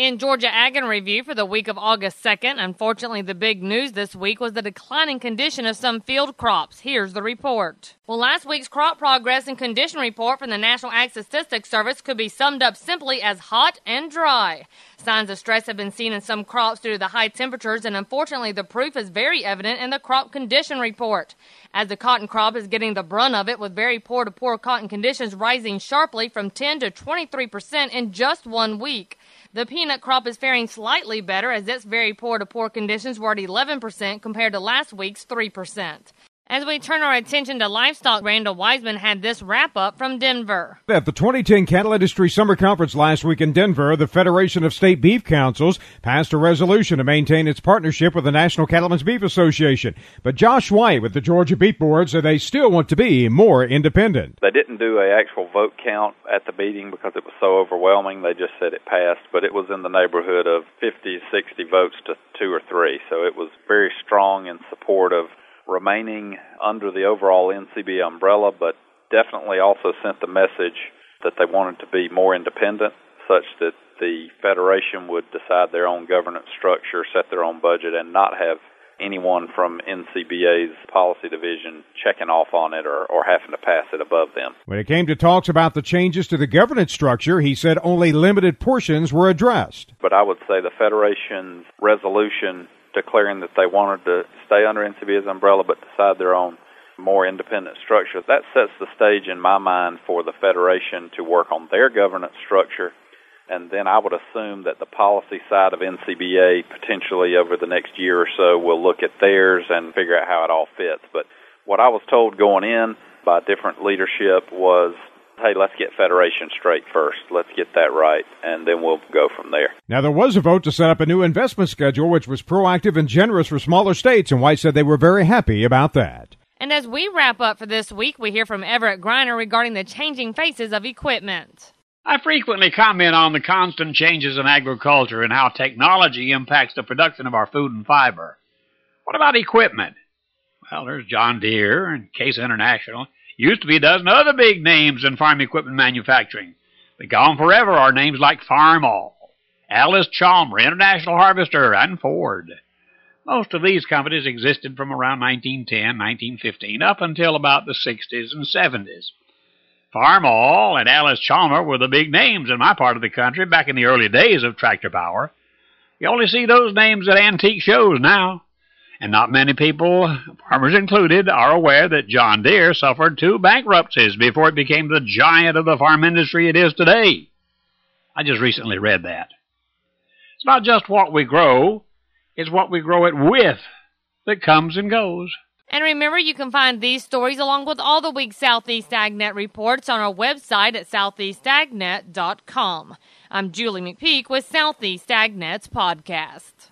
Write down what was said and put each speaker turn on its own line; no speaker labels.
In Georgia Ag in Review for the week of August 2nd, unfortunately, the big news this week was the declining condition of some field crops. Here's the report. Well, last week's crop progress and condition report from the National Ag Statistics Service could be summed up simply as hot and dry. Signs of stress have been seen in some crops due to the high temperatures, and unfortunately, the proof is very evident in the crop condition report. As the cotton crop is getting the brunt of it, with very poor to poor cotton conditions rising sharply from 10 to 23 percent in just one week. The peanut crop is faring slightly better as its very poor to poor conditions were at 11% compared to last week's 3%. As we turn our attention to livestock, Randall Weiseman had this wrap up from Denver.
At the 2010 Cattle Industry Summer Conference last week in Denver, the Federation of State Beef Councils passed a resolution to maintain its partnership with the National Cattlemen's Beef Association. But Josh White with the Georgia Beef Board said they still want to be more independent.
They didn't do a actual vote count at the meeting because it was so overwhelming. They just said it passed, but it was in the neighborhood of 50, 60 votes to two or three. So it was very strong in support of remaining under the overall NCB umbrella, but definitely also sent the message that they wanted to be more independent, such that the Federation would decide their own governance structure, set their own budget, and not have anyone from NCBA's policy division checking off on it or, or having to pass it above them.
When it came to talks about the changes to the governance structure, he said only limited portions were addressed.
But I would say the Federation's resolution declaring that they wanted to stay under NCBA's umbrella but decide their own more independent structure. That sets the stage in my mind for the Federation to work on their governance structure. And then I would assume that the policy side of NCBA potentially over the next year or so will look at theirs and figure out how it all fits. But what I was told going in by different leadership was hey, let's get Federation straight first. Let's get that right, and then we'll go from there.
Now, there was a vote to set up a new investment schedule, which was proactive and generous for smaller states, and White said they were very happy about that.
And as we wrap up for this week, we hear from Everett Griner regarding the changing faces of equipment.
I frequently comment on the constant changes in agriculture and how technology impacts the production of our food and fiber. What about equipment? Well, there's John Deere and Case International. Used to be a dozen other big names in farm equipment manufacturing. But gone forever are names like Farmall, Allis-Chalmers, International Harvester, and Ford. Most of these companies existed from around 1910, 1915 up until about the 60s and 70s. Farmall and Allis-Chalmers were the big names in my part of the country back in the early days of tractor power. You only see those names at antique shows now. And not many people, farmers included, are aware that John Deere suffered two bankruptcies before it became the giant of the farm industry it is today. I just recently read that. It's not just what we grow, it's what we grow it with that comes and goes.
And remember, you can find these stories along with all the week's Southeast AgNet reports on our website at southeastagnet.com. I'm Julie McPeak with Southeast AgNet's podcast.